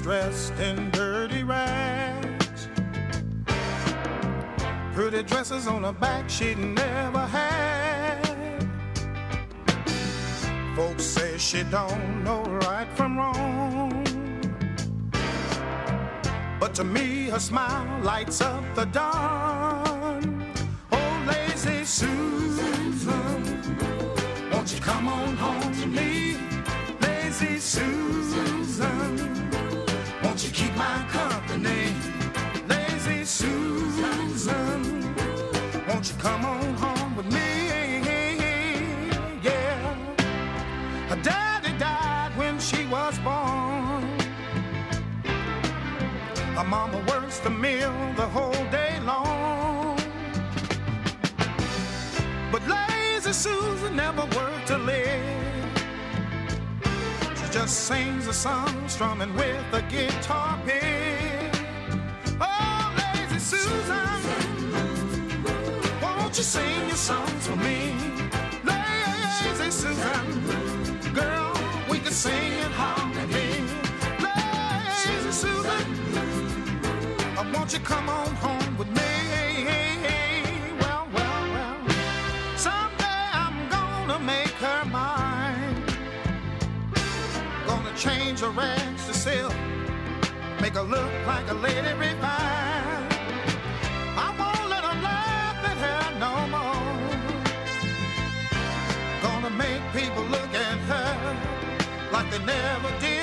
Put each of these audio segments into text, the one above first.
dressed in dirty rags. Pretty dresses on her back she'd never had. Folks say she don't know right from wrong. But to me, her smile lights up the dawn. Oh, lazy Susan, won't you come on home to me? Lazy Susan, my company? Lazy Susan, won't you come on home with me? Yeah, her daddy died when she was born. Her mama works the mill the whole day long. But lazy Susan never worked to live. Sings a song, strumming with a guitar pick. Oh, lazy Susan, won't you sing your songs for me? Lazy Susan, girl, we can sing in harmony. Lazy Susan. Won't you come on home change her rags to silk, make her look like a lady refined. I won't let her laugh at her no more. Gonna make people look at her like they never did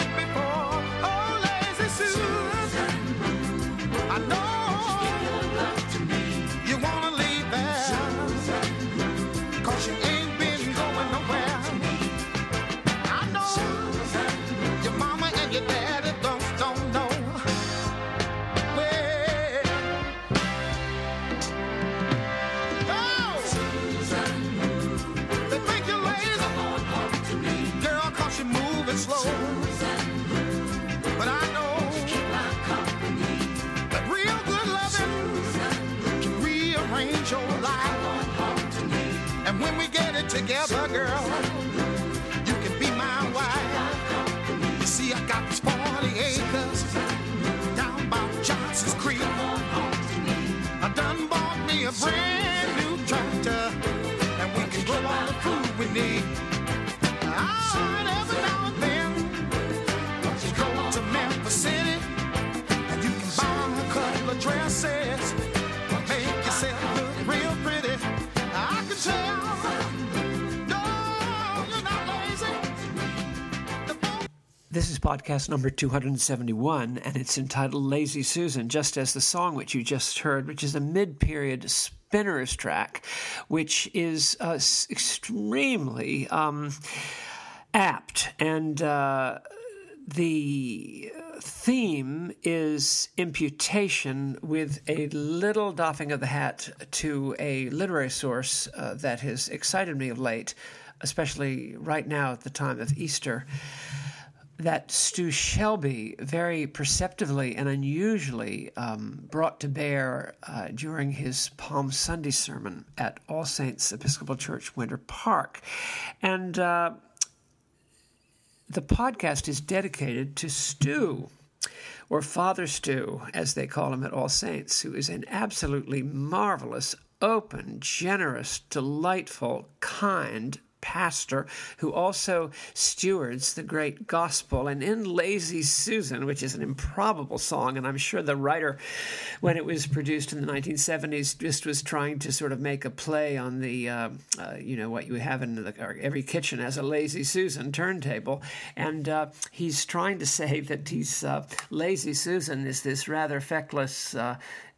This is podcast number 271, and it's entitled Lazy Susan, just as the song which you just heard, which is a mid period spinner's track, which is uh, extremely um, apt. And uh, the theme is imputation with a little doffing of the hat to a literary source uh, that has excited me of late, especially right now at the time of Easter that Stu Shelby very perceptively and unusually um, brought to bear uh, during his Palm Sunday sermon at All Saints Episcopal Church, Winter Park. And uh, the podcast is dedicated to Stu, or Father Stu, as they call him at All Saints, who is an absolutely marvelous, open, generous, delightful, kind pastor who also stewards the great gospel. And in Lazy Susan, which is an improbable song, and I'm sure the writer, when it was produced in the 1970s, just was trying to sort of make a play on the, uh, uh, you know, what you have in the, every kitchen has a Lazy Susan turntable. And uh, he's trying to say that he's uh, Lazy Susan is this rather feckless,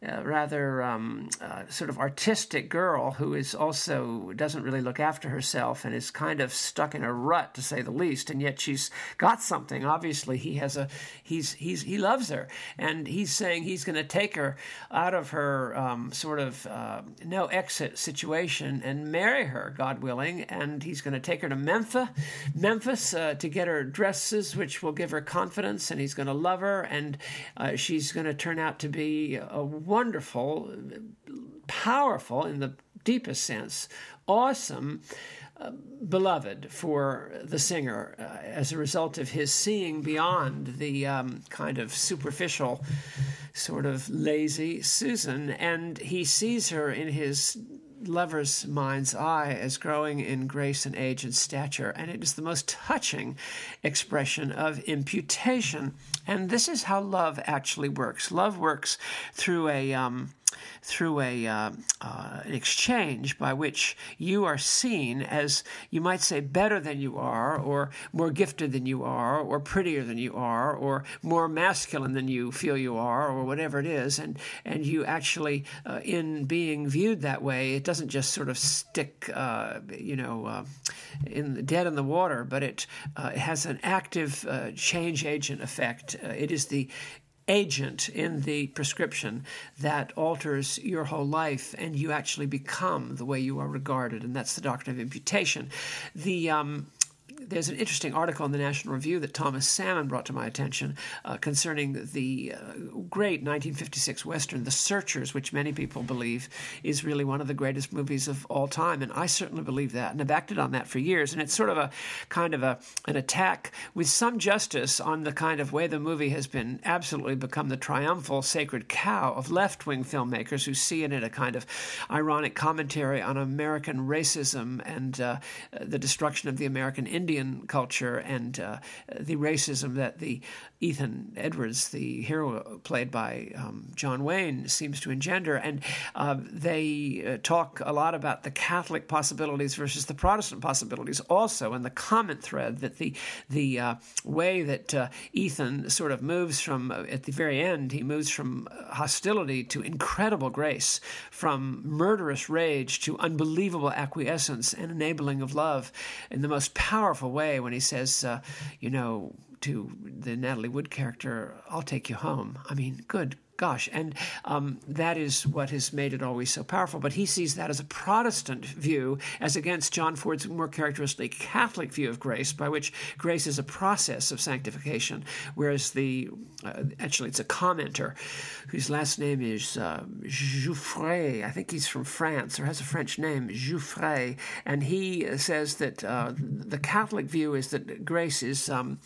uh, rather um, uh, sort of artistic girl who is also doesn't really look after herself and is kind of stuck in a rut to say the least and yet she's got something. Obviously he has a he's he's he loves her. And he's saying he's going to take her out of her um, sort of uh, no exit situation and marry her god willing. And he's going to take her to memphis memphis uh, to get her dresses which will give her confidence and he's going to love her. And uh, she's going to turn out to be a wonderful powerful in the deepest sense awesome beloved for the singer uh, as a result of his seeing beyond the um, kind of superficial, sort of lazy Susan, and he sees her in his lover's mind's eye as growing in grace and age and stature, and it is the most touching expression of imputation. And this is how love actually works. Love works through a um, through a uh, uh, an exchange by which you are seen as you might say better than you are, or more gifted than you are, or prettier than you are, or more masculine than you feel you are, or whatever it is, and and you actually uh, in being viewed that way, it doesn't just sort of stick, uh, you know, uh, in dead in the water, but it, uh, it has an active change agent effect. it is the agent in the prescription that alters your whole life and you actually become the way you are regarded. And that's the doctrine of imputation. The um, there's an interesting article in the National Review that Thomas Salmon brought to my attention uh, concerning the uh, great 1956 Western, The Searchers, which many people believe is really one of the greatest movies of all time. And I certainly believe that. And I've acted on that for years. And it's sort of a kind of a, an attack with some justice on the kind of way the movie has been absolutely become the triumphal sacred cow of left wing filmmakers who see in it a kind of ironic commentary on American racism and uh, the destruction of the American Indian Culture and uh, the racism that the Ethan Edwards, the hero played by um, John Wayne, seems to engender. And uh, they uh, talk a lot about the Catholic possibilities versus the Protestant possibilities. Also, in the comment thread, that the the uh, way that uh, Ethan sort of moves from uh, at the very end, he moves from hostility to incredible grace, from murderous rage to unbelievable acquiescence and enabling of love, in the most powerful way when he says, uh, you know, to the Natalie Wood character, I'll take you home. I mean, good gosh. And um, that is what has made it always so powerful. But he sees that as a Protestant view, as against John Ford's more characteristically Catholic view of grace, by which grace is a process of sanctification, whereas the uh, actually it's a commenter whose last name is uh, Jouffret. I think he's from France or has a French name, Jouffret, and he says that uh, the Catholic view is that grace is. Um,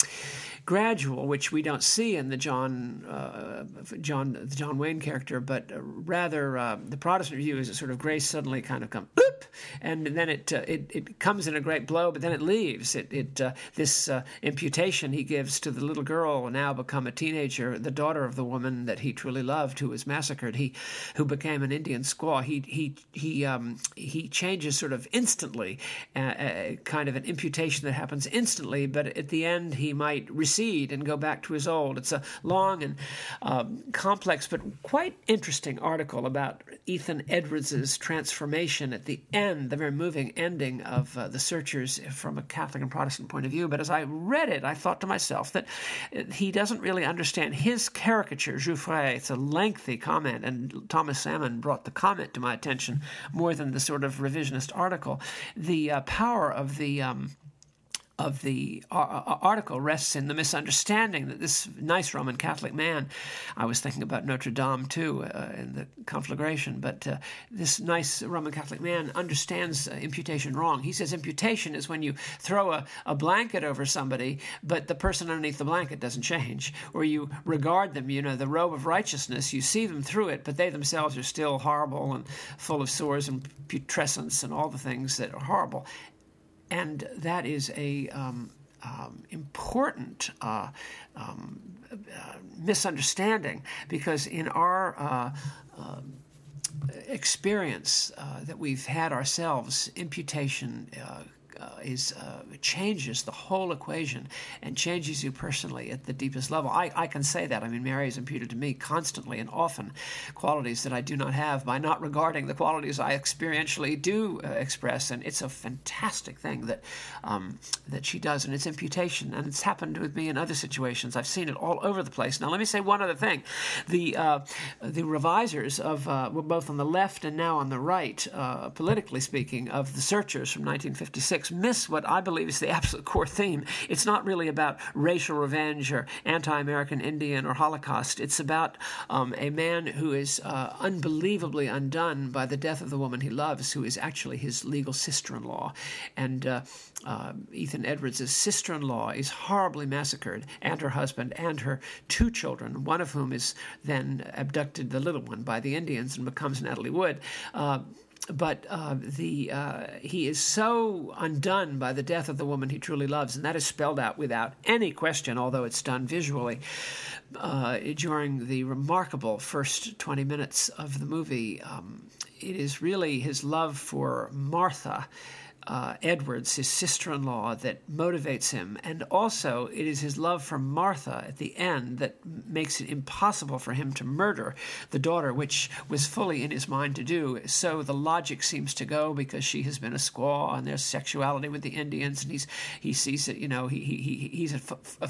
gradual, which we don't see in the John uh, John the John Wayne character, but rather uh, the Protestant view is a sort of grace suddenly kind of comes, and then it, uh, it it comes in a great blow, but then it leaves. It it uh, this uh, imputation he gives to the little girl now become a teenager, the daughter of the woman that he truly loved, who was massacred. He who became an Indian squaw. He he he um, he changes sort of instantly, uh, kind of an imputation that happens instantly, but at the end he might recede and go back to his old. It's a long and um, complex but quite interesting article about Ethan Edwards's transformation at the end, the very moving ending of uh, The Searchers from a Catholic and Protestant point of view. But as I read it, I thought to myself that he doesn't really understand his caricature, Jouffret. It's a lengthy comment, and Thomas Salmon brought the comment to my attention more than the sort of revisionist article. The uh, power of the um, of the article rests in the misunderstanding that this nice Roman Catholic man, I was thinking about Notre Dame too uh, in the conflagration, but uh, this nice Roman Catholic man understands uh, imputation wrong. He says imputation is when you throw a, a blanket over somebody, but the person underneath the blanket doesn't change, or you regard them, you know, the robe of righteousness, you see them through it, but they themselves are still horrible and full of sores and putrescence and all the things that are horrible and that is a um, um, important uh, um, uh, misunderstanding because in our uh, um, experience uh, that we've had ourselves, imputation uh, is uh, changes the whole equation and changes you personally at the deepest level. I, I can say that. I mean, Mary has imputed to me constantly and often qualities that I do not have by not regarding the qualities I experientially do uh, express, and it's a fantastic thing that um, that she does, and it's imputation, and it's happened with me in other situations. I've seen it all over the place. Now, let me say one other thing: the uh, the revisers of uh, both on the left and now on the right, uh, politically speaking, of the Searchers from 1956 miss what I believe is the absolute core theme. It's not really about racial revenge or anti American Indian or Holocaust. It's about um, a man who is uh, unbelievably undone by the death of the woman he loves, who is actually his legal sister in law. And uh, uh, Ethan Edwards' sister in law is horribly massacred, and her husband, and her two children, one of whom is then abducted, the little one, by the Indians and becomes Natalie Wood. But uh, the uh, he is so undone by the death of the woman he truly loves, and that is spelled out without any question, although it's done visually uh, during the remarkable first 20 minutes of the movie. Um, it is really his love for Martha uh, Edwards, his sister in law, that motivates him. And also, it is his love for Martha at the end that makes it impossible for him to murder the daughter, which was fully in his mind to do. So the logic seems to go because she has been a squaw and there's sexuality with the Indians, and he's he sees it, you know, he, he, he he's a,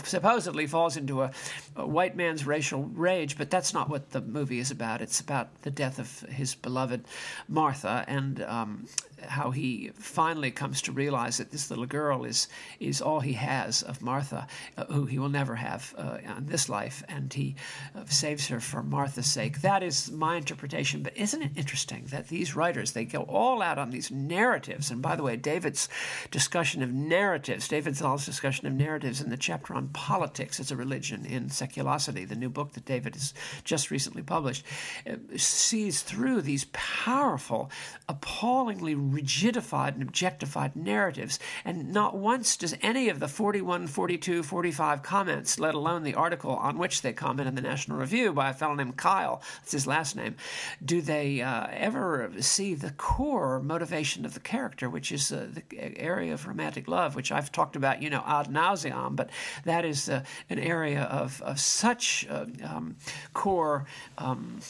supposedly falls into a, a white man's racial rage, but that's not what the movie is about. It's about the death of his beloved Martha, and um, how he finally comes to realize that this little girl is is all he has of Martha, uh, who he will never have uh, in this life, and he uh, saves her for Martha's sake. That is my interpretation. But isn't it interesting that these writers they go all out on these narratives? And by the way, David's discussion of narratives, David Zahl's discussion of narratives in the chapter on politics as a religion in Seculosity, the new book that David has just recently published, uh, sees through these powerful, appallingly rigidified and objectified narratives. And not once does any of the 41, 42, 45 comments, let alone the article on which they comment in the National Review by a fellow named Kyle, that's his last name, do they uh, ever see the core motivation of the character, which is uh, the area of romantic love, which I've talked about, you know, ad nauseam, but that is uh, an area of, of such uh, um, core. Um,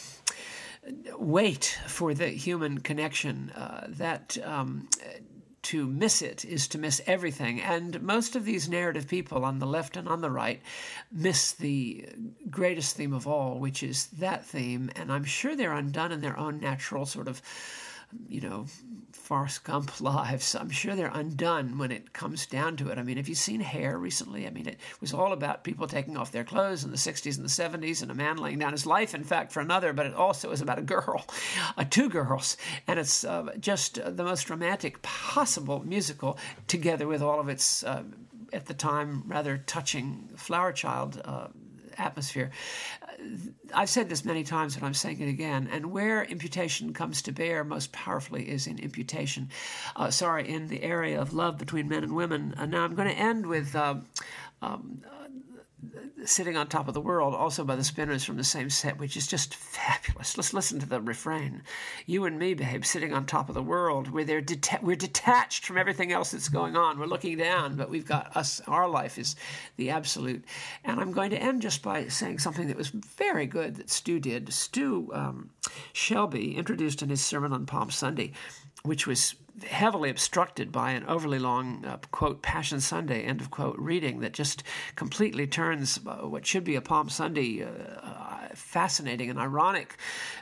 weight for the human connection uh, that um, to miss it is to miss everything. And most of these narrative people on the left and on the right miss the greatest theme of all, which is that theme. And I'm sure they're undone in their own natural sort of you know, Forrest Gump lives. I'm sure they're undone when it comes down to it. I mean, have you seen Hair recently? I mean, it was all about people taking off their clothes in the 60s and the 70s and a man laying down his life, in fact, for another, but it also is about a girl, uh, two girls. And it's uh, just uh, the most romantic possible musical, together with all of its, uh, at the time, rather touching Flower Child uh, atmosphere. I've said this many times, but I'm saying it again. And where imputation comes to bear most powerfully is in imputation. Uh, sorry, in the area of love between men and women. Uh, now I'm going to end with. Um, um, Sitting on Top of the World, also by the Spinners from the same set, which is just fabulous. Let's listen to the refrain. You and me, babe, sitting on top of the world. We're, deta- we're detached from everything else that's going on. We're looking down, but we've got us. Our life is the absolute. And I'm going to end just by saying something that was very good that Stu did. Stu um, Shelby introduced in his sermon on Palm Sunday, which was heavily obstructed by an overly long, uh, quote, Passion Sunday, end of quote, reading that just completely turns uh, what should be a Palm Sunday uh, fascinating and ironic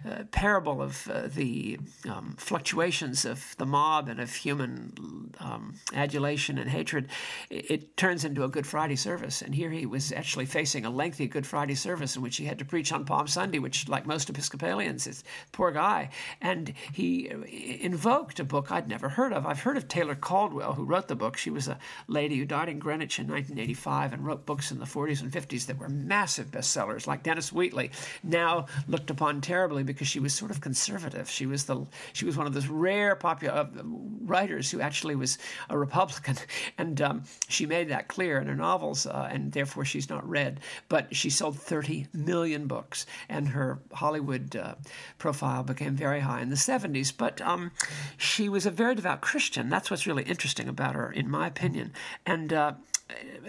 uh, parable of uh, the um, fluctuations of the mob and of human um, adulation and hatred, it, it, turns into a Good Friday service. And here he was actually facing a lengthy Good Friday service in which he had to preach on Palm Sunday, which, like most Episcopalians, is poor guy. And he uh, invoked a book I'd never heard of. I've heard of Taylor Caldwell, who wrote the book. She was a lady who died in Greenwich in 1985 and wrote books in the 40s and 50s that were massive bestsellers, like Dennis Wheatley now looked upon terribly because she was sort of conservative. She was the she was one of those rare popular uh, writers who actually was a Republican, and um, she made that clear in her novels, uh, and therefore she's not read. But she sold 30 million books, and her Hollywood uh, profile became very high in the 70s. But um, she was a very devout Christian. That's what's really interesting about her, in my opinion, and uh,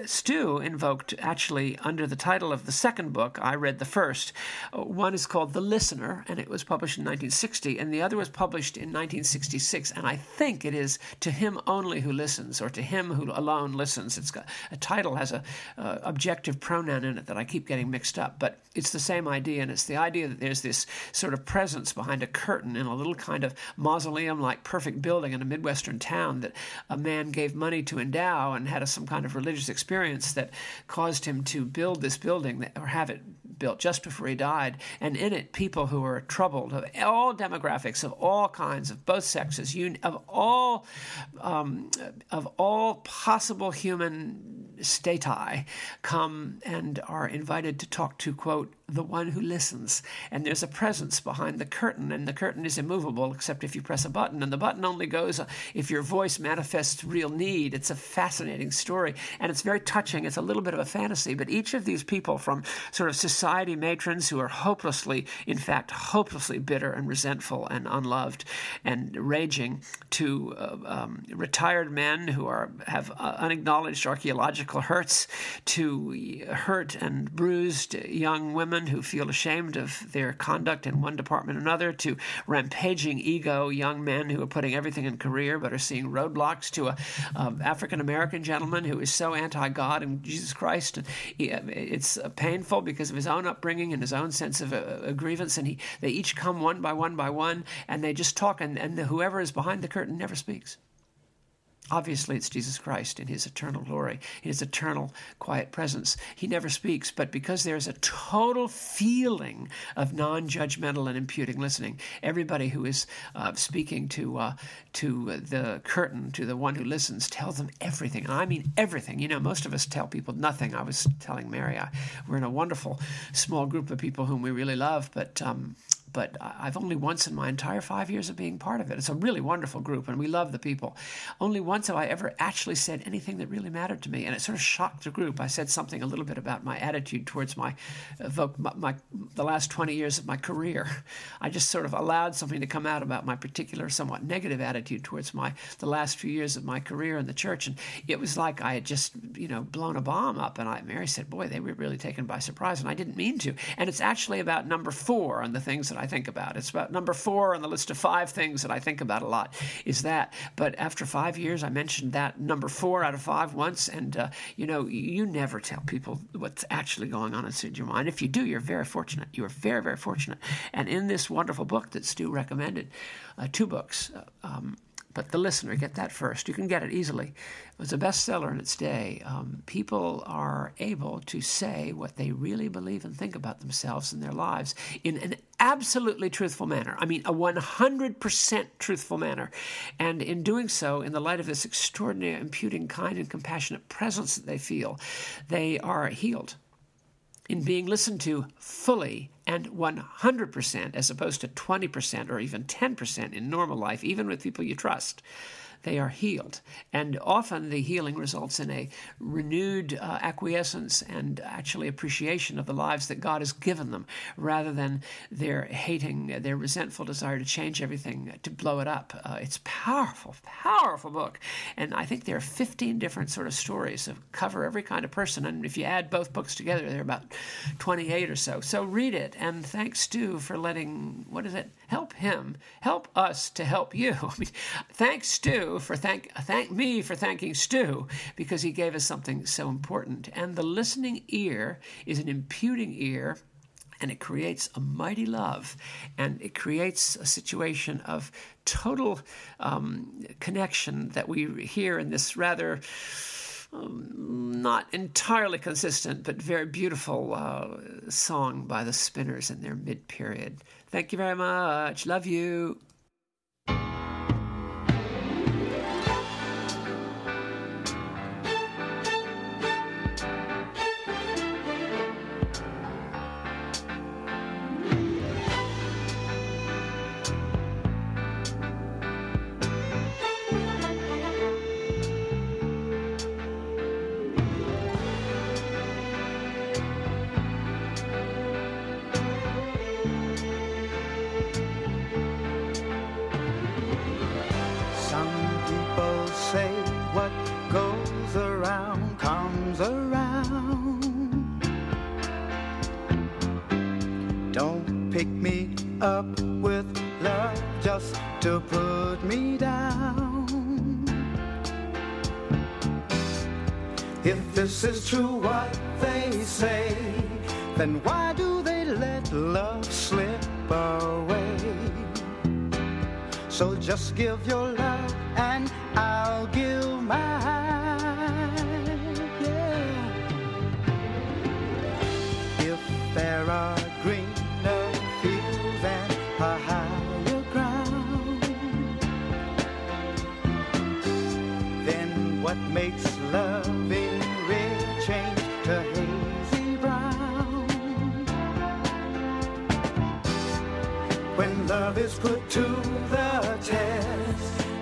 Stu invoked actually under the title of the second book. I read the first. Uh, one is called The Listener, and it was published in 1960, and the other was published in 1966. And I think it is To Him Only Who Listens, or To Him Who Alone Listens. It's got a title has a uh, objective pronoun in it that I keep getting mixed up, but it's the same idea, and it's the idea that there's this sort of presence behind a curtain in a little kind of mausoleum-like perfect building in a midwestern town that a man gave money to endow and had a, some kind of religious experience that caused him to build this building or have it built just before he died. And in it, people who are troubled of all demographics, of all kinds, of both sexes, of all um, of all possible human stati, come and are invited to talk to quote the one who listens. And there's a presence behind the curtain, and the curtain is immovable except if you press a button. And the button only goes if your voice manifests real need. It's a fascinating story, and it's very touching. It's a little bit of a fantasy, but each of these people, from sort of society matrons who are hopelessly, in fact, hopelessly bitter and resentful and unloved and raging, to uh, um, retired men who are have uh, unacknowledged archaeological hurts, to hurt and bruised young women who feel ashamed of their conduct in one department or another, to rampaging ego young men who are putting everything in career but are seeing roadblocks, to a um, African American gentleman who is so anti God and Jesus Christ. And he, uh, it's painful because of his own upbringing and his own sense of a, a, grievance. And he, they each come one by one by one, and they just talk, and, and the, whoever is behind the curtain never speaks. Obviously, it's Jesus Christ in his eternal glory, in his eternal quiet presence. He never speaks, but because there's a total feeling of non judgmental and imputing listening, everybody who is uh, speaking to, uh, to the curtain, to the one who listens, tells them everything. And I mean everything. You know, most of us tell people nothing. I was telling Mary, I, we're in a wonderful small group of people whom we really love, but um, but I've only once in my entire five years of being part of it. It's a really wonderful group, and we love the people. Only once have I ever actually said anything that really mattered to me, and it sort of shocked the group. I said something a little bit about my attitude towards my, uh, my, my the last 20 years of my career. I just sort of allowed something to come out about my particular, somewhat negative attitude towards my the last few years of my career in the church, and it was like I had just you know blown a bomb up. And I, Mary said, "Boy, they were really taken by surprise," and I didn't mean to. And it's actually about number four on the things that I think about. It's about number four on the list of five things that I think about a lot is that. But after five years, I mentioned that number four out of five once, and uh, you know, you never tell people what's actually going on inside your mind. If you do, you're very fortunate. You are very, very fortunate. And in this wonderful book that Stu recommended, uh, two books. Uh, um, but the listener, get that first. You can get it easily. It was a bestseller in its day. Um, people are able to say what they really believe and think about themselves and their lives in an absolutely truthful manner. I mean, a 100% truthful manner. And in doing so, in the light of this extraordinary, imputing, kind, and compassionate presence that they feel, they are healed in being listened to fully and 100% as opposed to 20% or even 10% in normal life, even with people you trust they are healed. And often the healing results in a renewed uh, acquiescence and actually appreciation of the lives that God has given them, rather than their hating, their resentful desire to change everything, to blow it up. Uh, it's powerful, powerful book. And I think there are 15 different sort of stories that cover every kind of person. And if you add both books together, they're about 28 or so. So read it. And thanks, Stu, for letting, what is it? Help him. Help us to help you. I mean, thanks, Stu for thank thank me for thanking Stu because he gave us something so important. And the listening ear is an imputing ear and it creates a mighty love and it creates a situation of total um, connection that we hear in this rather um, not entirely consistent but very beautiful uh, song by the spinners in their mid period thank you very much. Love you Just give your love and I'll give.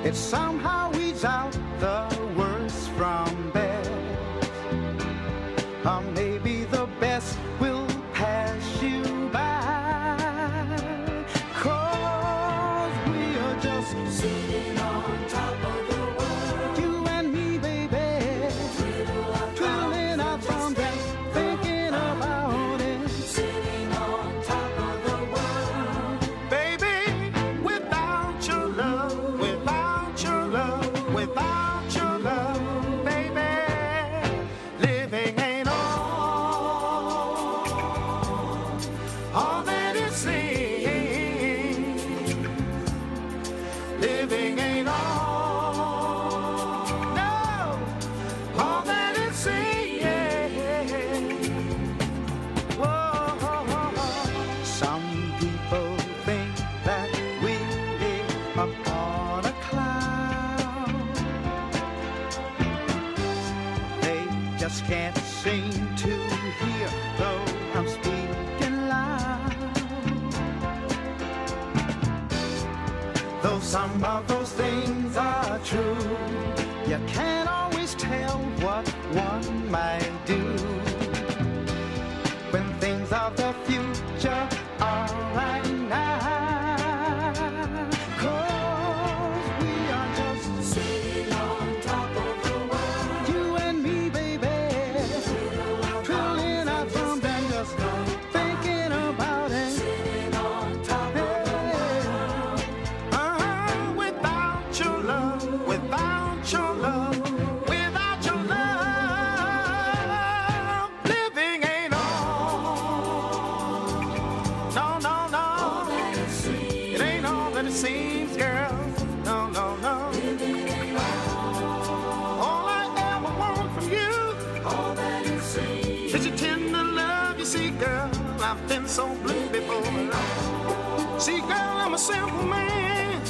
It somehow weeds out just can't seem to hear, though I'm speaking loud. Though some of those things are true. so blue before. See, girl, I'm a simple man.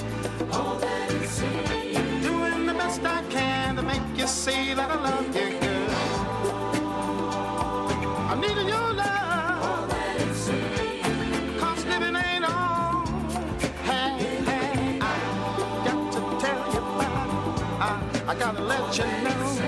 Doing the best I can to make you see that I love you, girl. I'm needing your love. Cause living ain't all. Hey, hey, I got to tell you about it. I, I gotta let you know.